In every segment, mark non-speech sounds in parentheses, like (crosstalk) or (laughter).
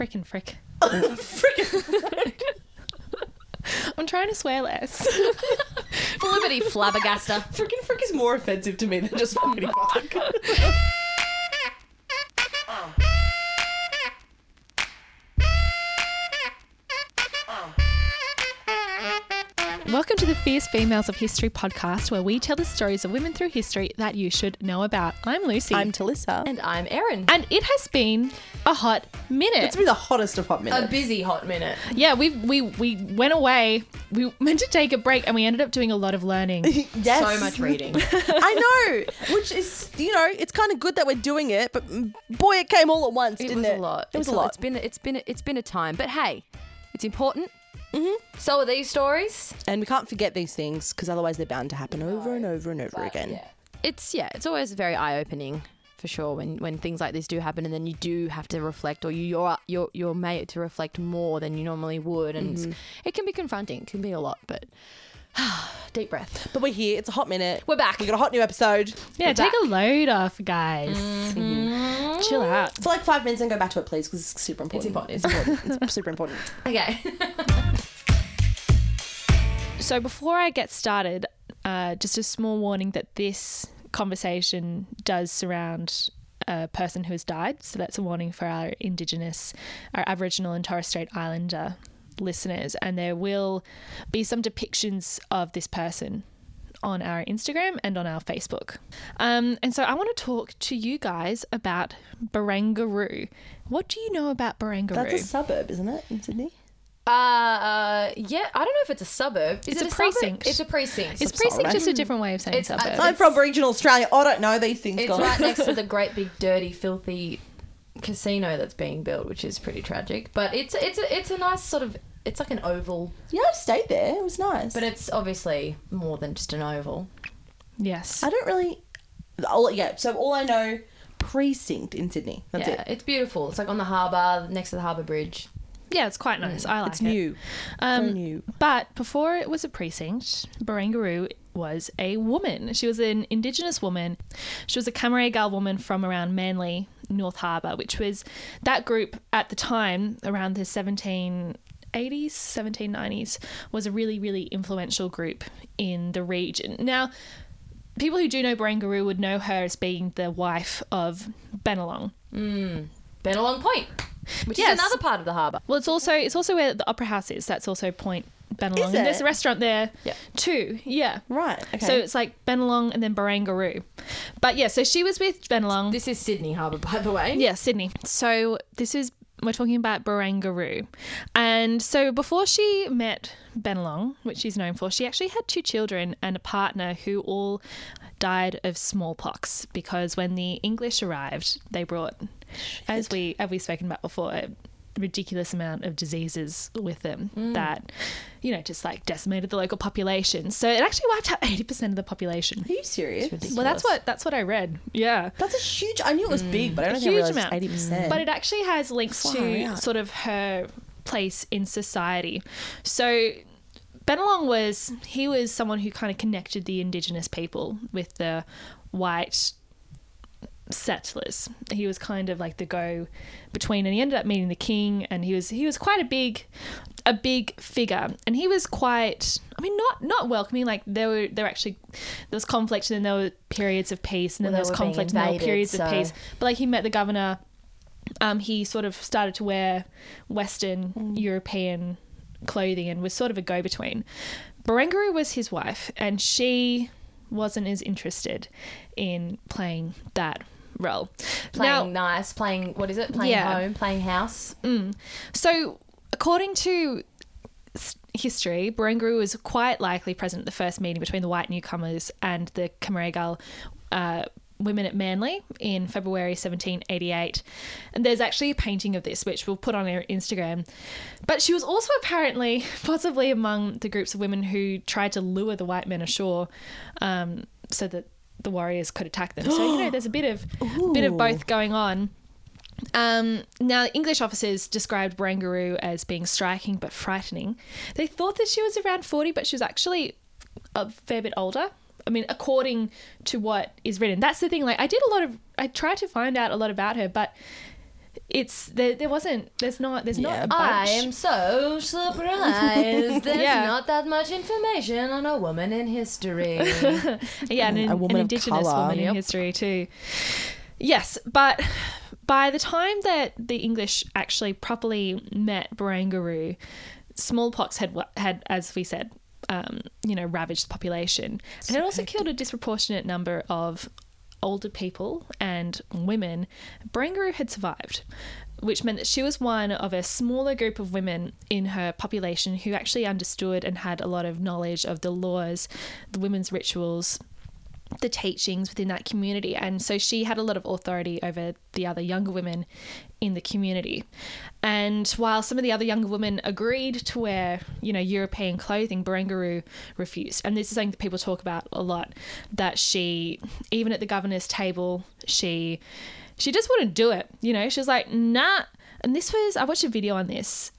Frickin' frick. Freaking. I'm trying to swear less. Flippity flabbergaster. Freaking frick is more offensive to me than just fucking fuck. (laughs) Females of History podcast, where we tell the stories of women through history that you should know about. I'm Lucy. I'm Talissa. And I'm Erin. and it has been a hot minute. It's been the hottest of hot minutes. A busy hot minute. yeah, we we we went away. We (laughs) meant to take a break, and we ended up doing a lot of learning. (laughs) yes. So much reading. (laughs) I know, which is you know, it's kind of good that we're doing it, but mm, boy, it came all at once, It didn't was it? was a lot. It was It's a lot. It's been it's been it's been a time, but hey, it's important. Mm-hmm. So are these stories. and we can't forget these things because otherwise they're bound to happen over and over and over again. Yeah. It's yeah. It's always very eye opening for sure when when things like this do happen, and then you do have to reflect, or you, you're you're you're made to reflect more than you normally would, and it's it can be confronting. It can be a lot, but (sighs) deep breath. But we're here. It's a hot minute. We're back. We got a hot new episode. Yeah, We're take back. a load off, guys. Mm-hmm. Mm-hmm. Chill out. For like five minutes and go back to it, please, because it's super important. important. It's important. it's (laughs) super important. Okay. (laughs) So before I get started, uh, just a small warning that this conversation does surround a person who has died. So that's a warning for our Indigenous, our Aboriginal and Torres Strait Islander listeners. And there will be some depictions of this person on our Instagram and on our Facebook. Um, and so I want to talk to you guys about Barangaroo. What do you know about Barangaroo? That's a suburb, isn't it, in Sydney? Uh, uh, yeah. I don't know if it's a suburb. Is It's it a suburb? precinct. It's a precinct. Is I'm precinct sorry. just a different way of saying It's- suburb? I'm from regional Australia. I don't know these things. It's guys. right next to (laughs) the great big dirty filthy casino that's being built, which is pretty tragic. But it's it's a, it's a nice sort of it's like an oval, Yeah, I stayed there. It was nice. but it's obviously more than just an oval. yes. I don't really. All, yeah, so all I know, precinct in Sydney. That's yeah, it. it's beautiful. It's like on the harbour, next to the harbour bridge. Yeah, it's quite nice. I like It's it. new. Um, Very new. But before it was a precinct, Barangaroo was a woman. She was an Indigenous woman. She was a Camaragal woman from around Manly, North Harbour, which was that group at the time, around the 1780s, 1790s, was a really, really influential group in the region. Now, people who do know Barangaroo would know her as being the wife of Benelong. Hmm. Benelong Point, which Yes. is another part of the harbour. Well, it's also it's also where the Opera House is. That's also Point Benelong. And there's a restaurant there Yeah. too. Yeah. Right. Okay. So it's like Benelong and then Barangaroo. But yeah, so she was with Benelong. This is Sydney Harbour, by the way. yeah, Sydney. So this is we're talking about Barangaroo. And so before she met Benelong, which she's known for, she actually had two children and a partner who all died of smallpox because when the English arrived, they brought as we as we've spoken about before, ridiculous amount of diseases with them mm. that, you know, just like decimated the local population. So it actually wiped out eighty percent of the population. Are you serious? Well, that's what that's what I read. Yeah. That's a huge. I knew it was big, mm. but I don't think huge amount. eighty percent. But it actually has links Far to out. sort of her place in society. So Benelong was he was someone who kind of connected the indigenous people with the white settlers. He was kind of like the go between and he ended up meeting the king and he was he was quite a big a big figure and he was quite I mean not not welcoming like there were there were actually there was conflict and then there were periods of peace and then Well, there was they were being conflict and there were invaded, periods of peace but like he met the governor um, he sort of started to wear Western Mm. European clothing and was sort of a go between. Barangaroo was his wife, and she wasn't as interested in playing that role. Playing Now, nice, playing what is it? Playing Yeah. home, playing house. so according to history, Barangaroo was quite likely present at the first meeting between the white newcomers and the Camaragal uh, women at Manly in February 1788. And there's actually a painting of this, which we'll put on our Instagram. But she was also apparently (laughs) possibly among the groups of women who tried to lure the white men ashore um, so that the warriors could attack them. So, you know, (gasps) there's a bit of, bit of both going on. Um, now, English officers described Barangaroo as being striking but frightening. They thought that she was around 40, but she was actually a fair bit older. I mean, according to what is written. That's the thing. Like, I did a lot of, I tried to find out a lot about her, but it's there, there wasn't there's not there's Yeah. not a bunch. I am so surprised. (laughs) There's Yeah. not that much information on a woman in history. (laughs) yeah, and an, A woman an indigenous colour. woman in history too. Yes, but by the time that the English actually properly met Barangaroo, smallpox had had, as we said, um, you know, ravaged the population, and it also killed a disproportionate number of older people and women. Barangaroo had survived. Which meant that she was one of a smaller group of women in her population who actually understood and had a lot of knowledge of the laws, the women's rituals, the teachings within that community. And so she had a lot of authority over the other younger women in the community. And while some of the other younger women agreed to wear, you know, European clothing, Barangaroo refused. And this is something that people talk about a lot that she, even at the governor's table, she. She just wouldn't do it, you know. She was like, "Nah." And this was I watched a video on this,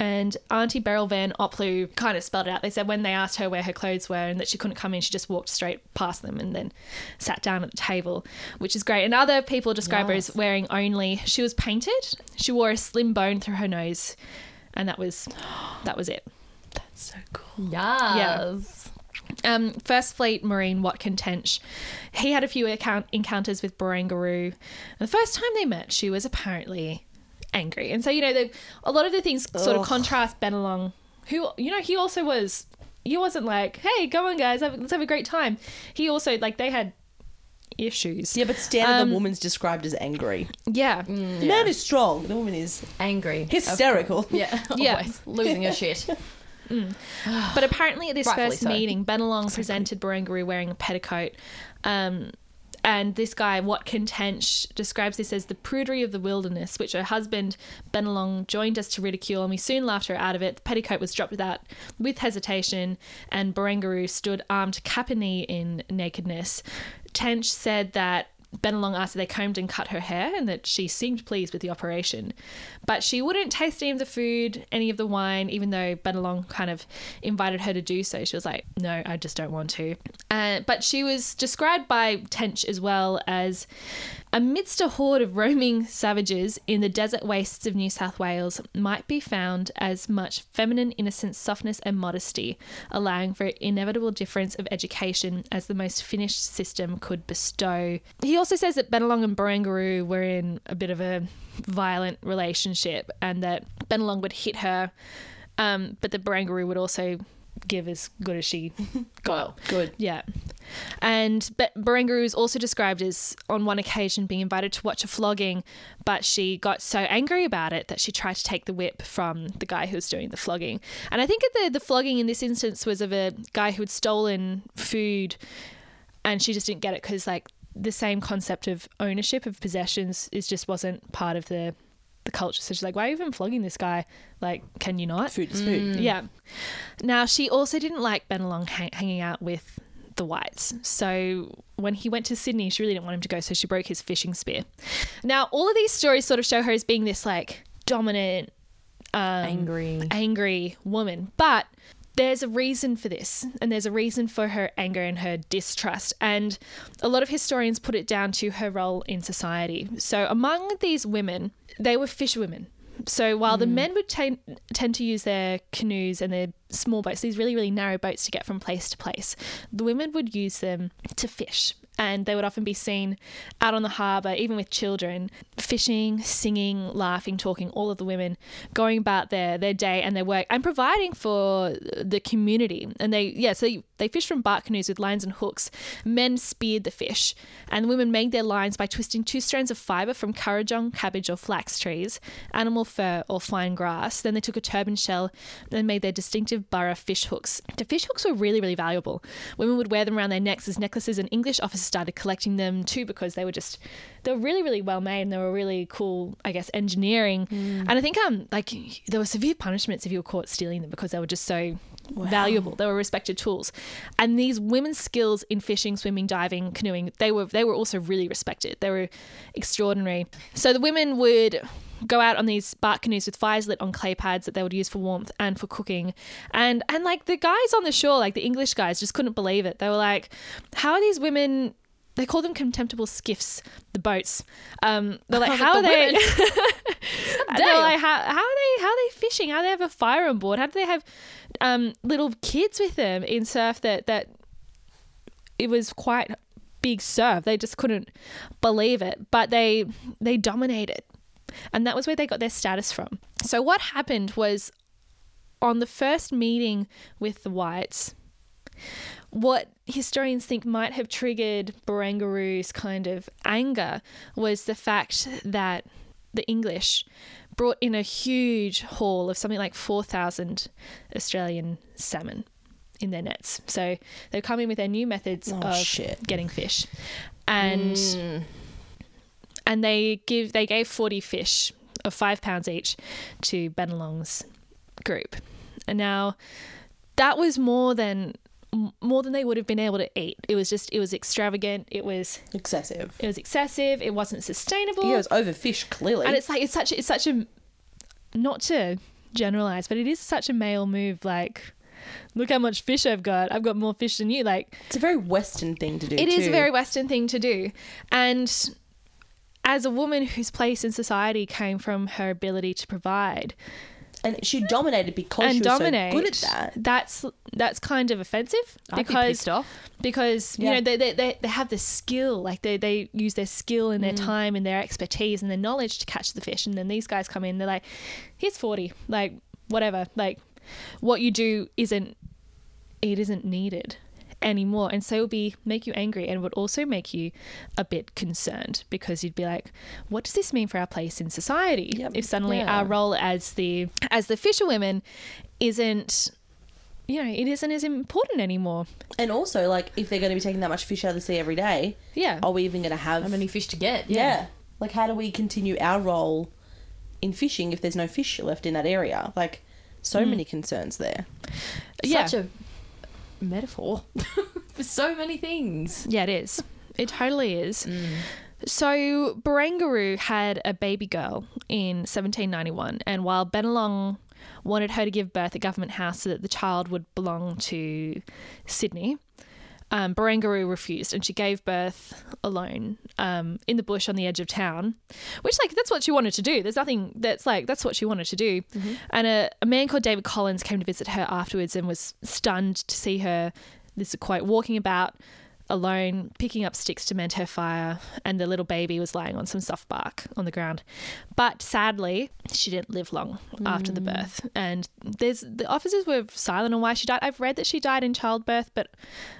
and Auntie Beryl Van-Oploo kind of spelled it out. They said when they asked her where her clothes were and that she couldn't come in, she just walked straight past them and then sat down at the table, which is great. And other people describe her as wearing only. She was painted. She wore a slim bone through her nose, and that was (gasps) that was it. That's so cool. yes. Um, First Fleet Marine Watkin Tench, he had a few account- encounters with Barangaroo. And the first time they met, she was apparently angry. And so, you know, the, a lot of the things sort of Ugh. contrast Benelong, who, you know, he also was, he wasn't like, hey, go on, guys, have, let's have a great time. He also, like, they had issues. Yeah, but Stan, Um, the woman's described as angry. Yeah. The man is strong. The woman is Angry. hysterical. Yeah. (laughs) Yeah. Losing her shit. (laughs) But apparently, at this Rightfully first so. meeting, Benelong presented Barangaroo wearing a petticoat. Um, and this guy, Watkin Tench, describes this as the prudery of the wilderness, which her husband, Benelong, joined us to ridicule, and we soon laughed her out of it. The petticoat was dropped without, with hesitation, and Barangaroo stood armed cap in nakedness. Tench said that Benelong asked if they combed and cut her hair and that she seemed pleased with the operation. But she wouldn't taste any of the food, any of the wine, even though Benelong kind of invited her to do so. She was like, no, I just don't want to. Uh, but she was described by Tench as well as amidst a horde of roaming savages in the desert wastes of New South Wales might be found as much feminine innocence, softness, and modesty, allowing for inevitable difference of education as the most finished system could bestow. He also says that Benelong and Barangaroo were in a bit of a violent relationship and that Benelong would hit her, um, but the Barangaroo would also give as good as she (laughs) got. Good. Yeah. And but Barangaroo is also described as on one occasion being invited to watch a flogging, but she got so angry about it that she tried to take the whip from the guy who was doing the flogging. And I think the the flogging in this instance was of a guy who had stolen food and she just didn't get it because like the same concept of ownership of possessions is just wasn't part of the the culture. So she's like, why are you even flogging this guy? Like, can you not? Food is food. Yeah. Now, she also didn't like Benelong hang- hanging out with the whites. So when he went to Sydney, she really didn't want him to go. So she broke his fishing spear. Now, all of these stories sort of show her as being this like dominant, um, Angry. angry woman. But there's a reason for this, and there's a reason for her anger and her distrust. And a lot of historians put it down to her role in society. So, among these women, they were fisherwomen. So, while the hmm. men would ten- tend to use their canoes and their small boats, these really, really narrow boats to get from place to place, the women would use them to fish. And they would often be seen out on the harbour, even with children, fishing, singing, laughing, talking, all of the women going about their, their day and their work and providing for the community. And they, yeah, so they, fished from bark canoes with lines and hooks. Men speared the fish, and the women made their lines by twisting two strands of fibre from currajong, cabbage, or flax trees, animal fur, or fine grass. Then they took a turban shell and made their distinctive burra fish hooks. The fish hooks were really, really valuable. Women would wear them around their necks as necklaces, and English officers started collecting them too because they were just they were really, really well made and they were really cool, I guess, engineering. And I think um like there were severe punishments if you were caught stealing them because they were just so valuable. They were respected tools. And these women's skills in fishing, swimming, diving, canoeing, they were they were also really respected. They were extraordinary. So the women would go out on these bark canoes with fires lit on clay pads that they would use for warmth and for cooking. And and like the guys on the shore, like the English guys just couldn't believe it. They were like, how are these women they call them contemptible skiffs, the boats. Um, they're like, (laughs) how the are they? women. (laughs) (laughs) they're like, how, how are they? How are they fishing? How do they have a fire on board? How do they have um, little kids with them in surf that that it was quite big surf. They just couldn't believe it, but they they dominated, and that was where they got their status from. So what happened was on the first meeting with the whites, what historians think might have triggered Barangaroo's kind of anger was the fact that the English brought in a huge haul of something like 4,000 Australian salmon in their nets. So they're coming with their new methods Oh, of shit. getting fish. And Mm. and they give they gave 40 fish of 5 pounds each to Benelong's group. And now that was more than more than they would have been able to eat. It was just it was extravagant. It was Excessive. it was excessive. It wasn't sustainable. Yeah, it was overfished, clearly. and it's like it's such it's such a not to generalize, but it is such a male move. Like, look how much fish I've got. I've got more fish than you. Like, It's a very Western thing to do. it is too. a very Western thing to do, and as a woman whose place in society came from her ability to provide and she dominated because and she was dominate, so good at that. that's that's kind of offensive I'd be because pissed off. because Yeah. you know they, they, they, they have the skill like they, they use their skill Mm. and their time and their expertise and their knowledge to catch the fish and then these guys come in they're like here's 40 like whatever like what you do isn't it isn't needed anymore and so it would be make you angry and would also make you a bit concerned because you'd be like what does this mean for our place in society Yep. if suddenly Yeah. our role as the as the fisherwomen isn't you know it isn't as important anymore And also, like, if they're going to be taking that much fish out of the sea every day, yeah are we even going to have How many fish to get? Yeah. Like, how do we continue our role in fishing if there's no fish left in that area? Like, so Mm. many concerns there. Yeah. A metaphor (laughs) for so many things. Yeah, it is. It totally is. Mm. So Barangaroo had a baby girl in 1791, and while Benelong wanted her to give birth at Government House so that the child would belong to Sydney, um, Barangaroo refused, and she gave birth alone um, in the bush on the edge of town, which like that's what she wanted to do. There's nothing that's like that's what she wanted to do. And a, a man called David Collins came to visit her afterwards and was stunned to see her. This is a quote walking about alone, picking up sticks to mend her fire, and the little baby was lying on some soft bark on the ground. But sadly, she didn't live long after the birth. And there's the officers were silent on why she died. I've read that she died in childbirth, but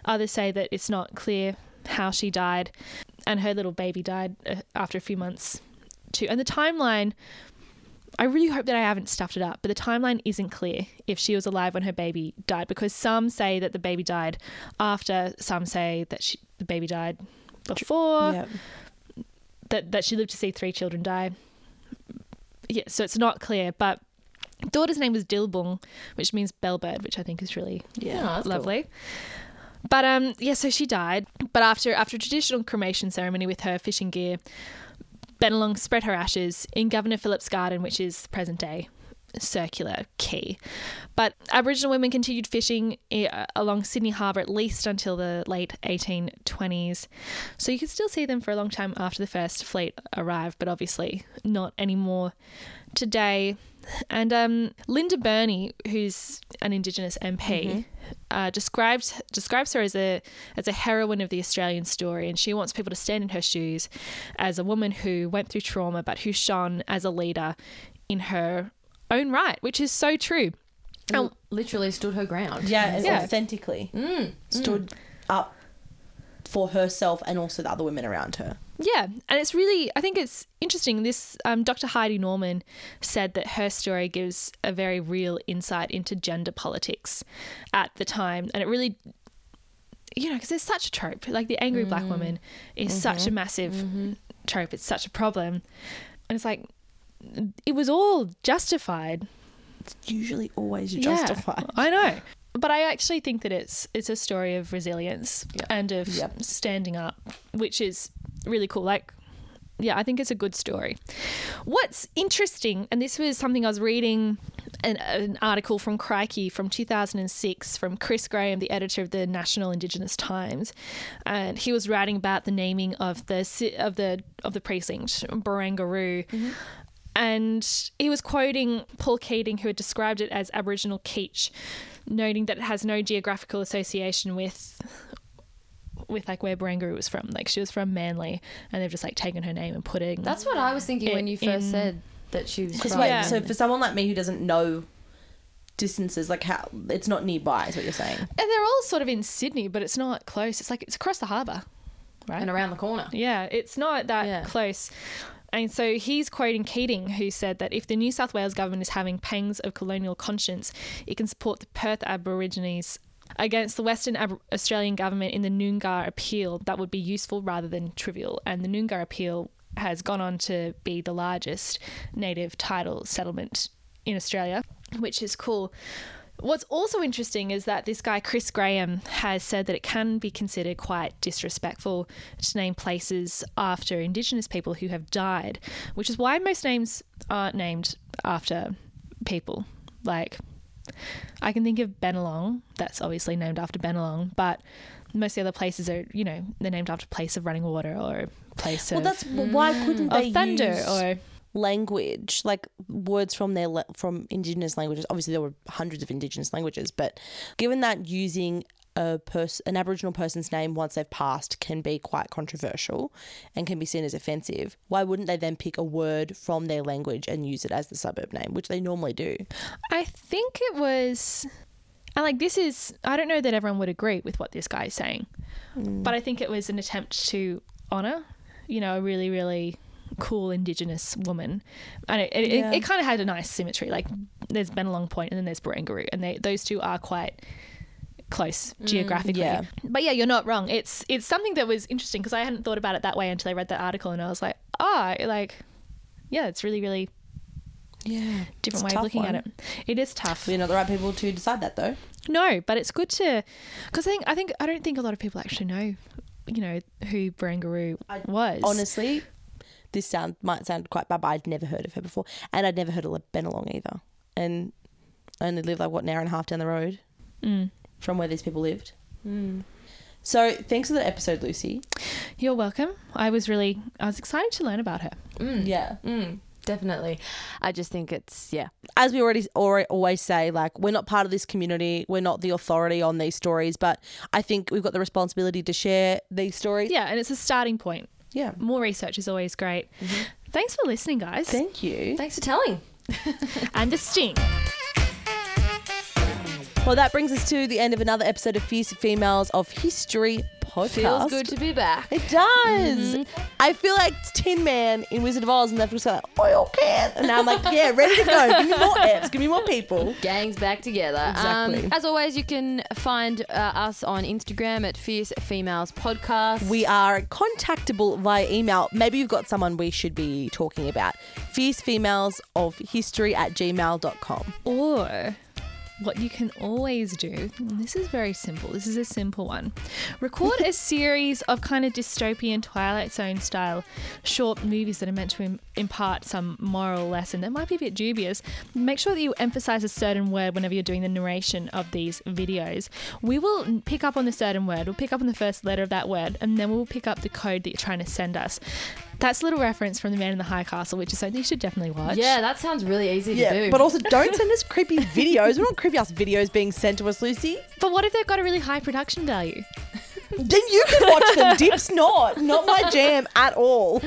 others say that it's not clear how she died. And her little baby died uh, after a few months too. And the timeline. I really hope that I haven't stuffed it up, but the timeline isn't clear if she was alive when her baby died because some say that the baby died after, some say that she, the baby died before, yeah. that, that she lived to see three children die. Yeah, so it's not clear, but daughter's name was Dilboong, which means bellbird, which I think is really Yeah, that's cool. lovely. But um, yeah, so she died. But after after a traditional cremation ceremony with her fishing gear, Benelong spread her ashes in Governor Phillip's garden, which is present day circular quay. But Aboriginal women continued fishing eh, along Sydney Harbour at least until the late 1820s. So you could still see them for a long time after the first fleet arrived, but obviously not anymore today. And um, Linda Burney, who's an Indigenous MP, uh, describes describes her as a as a heroine of the Australian story, and she wants people to stand in her shoes as a woman who went through trauma, but who shone as a leader in her own right, which is so true. And literally stood her ground. Yeah, Yeah. authentically Mm. stood up for herself and also the other women around her. Yeah, and it's really, I think it's interesting. This um, Dr. Heidi Norman said that her story gives a very real insight into gender politics at the time, and it really, you know, because there's such a trope. Like the angry black mm. woman is such a mm-hmm. massive mm-hmm. trope. It's such a problem, and it's like it was all justified. It's usually always Yeah, justified. I know. But I actually think that it's it's a story of resilience and of Yep. standing up, which is really cool. Like, yeah, I think it's a good story. What's interesting, and this was something I was reading an, an article from Crikey from 2006 from Chris Graham, the editor of the National Indigenous Times, and he was writing about the naming of the of the of the precinct Barangaroo. Mm-hmm. And he was quoting Paul Keating, who had described it as Aboriginal kitsch, noting that it has no geographical association with with like where Barangaroo was from. Like she was from Manly, and they've just like taken her name and putting. That's what I was thinking when you first In- said that she was. Because from- wait, Yeah. so for someone like me who doesn't know distances, like how it's not nearby, is what you're saying. and they're all sort of in Sydney, but it's not close. It's like it's across the harbour, right? and around the corner. Yeah, it's not that Yeah. close. And so he's quoting Keating, who said that if the New South Wales government is having pangs of colonial conscience, it can support the Perth Aborigines against the Western Ab- Australian government in the Noongar appeal. That would be useful rather than trivial. And the Noongar appeal has gone on to be the largest native title settlement in Australia, which is cool. What's also interesting is that this guy, Chris Graham, has said that it can be considered quite disrespectful to name places after Indigenous people who have died, which is why most names aren't named after people. Like, I can think of Benelong, that's obviously named after Benelong, but most of the other places are, you know, they're named after place of running water or a place Well, of, that's why couldn't they thunder use or language, like words from their la- from indigenous languages? Obviously, there were hundreds of indigenous languages, but given that using a person, an Aboriginal person's name once they've passed can be quite controversial and can be seen as offensive, why wouldn't they then pick a word from their language and use it as the suburb name, which they normally do? I think it was, and like this is, I don't know that everyone would agree with what this guy is saying, mm. but I think it was an attempt to honor, you know, a really, really cool Indigenous woman. And it, it, Yeah. it, it kind of had a nice symmetry. Like there's Benelong Point and then there's Barangaroo, and they, those two are quite close geographically. yeah. But yeah, you're not wrong. It's it's something that was interesting because I hadn't thought about it that way until I read that article, and I was like, ah, like, yeah, it's really, really Yeah, different way of looking at it. It is tough. We're not the right people to decide that, though. No, but it's good to because I think I think I don't think a lot of people actually know, you know, who Barangaroo I- was. Honestly, this sound might sound quite bad, but I'd never heard of her before, and I'd never heard of Benelong either. And I only live like what an hour and a half down the road Mm. from where these people lived. So thanks for the episode, Lucy. You're welcome. I was really I was excited to learn about her. Mm. Yeah, Mm, definitely. I just think it's yeah. as we already alre- always say, like we're not part of this community, we're not the authority on these stories, but I think we've got the responsibility to share these stories. Yeah, and it's a starting point. Yeah. More research is always great. Mm-hmm. Thanks for listening, guys. Thank you. Thanks for telling. (laughs) and the sting. Well, that brings us to the end of another episode of Fierce Females of History podcast. Feels good to be back. It does. I feel like Tin Man in Wizard of Oz, and they've just like, oil can, and now I'm like, yeah, ready to go. Give me more apps. Give me more people. Gangs back together. Exactly. Um, as always, you can find uh, us on Instagram at Fierce Females Podcast. We are contactable via email. Maybe you've got someone we should be talking about. Fierce Females of History at gmail.com. Or what you can always do, and this is very simple, this is a simple one. Record a (laughs) series of kind of dystopian Twilight Zone style short movies that are meant to im- impart some moral lesson that might be a bit dubious. Make sure that you emphasize a certain word whenever you're doing the narration of these videos. We will pick up on the certain word, we'll pick up on the first letter of that word, and then we'll pick up the code that you're trying to send us. That's a little reference from The Man in the High Castle, which is something you should definitely watch. yeah, that sounds really easy to Yeah, do. but also (laughs) don't send us creepy videos. We don't want creepy ass videos being sent to us, Lucy. But what if they've got a really high production value? Then you can watch them. Dip's not. Not my jam at all.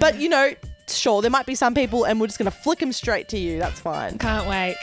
But, you know, sure, there might be some people and we're just going to flick them straight to you. That's fine. Can't wait.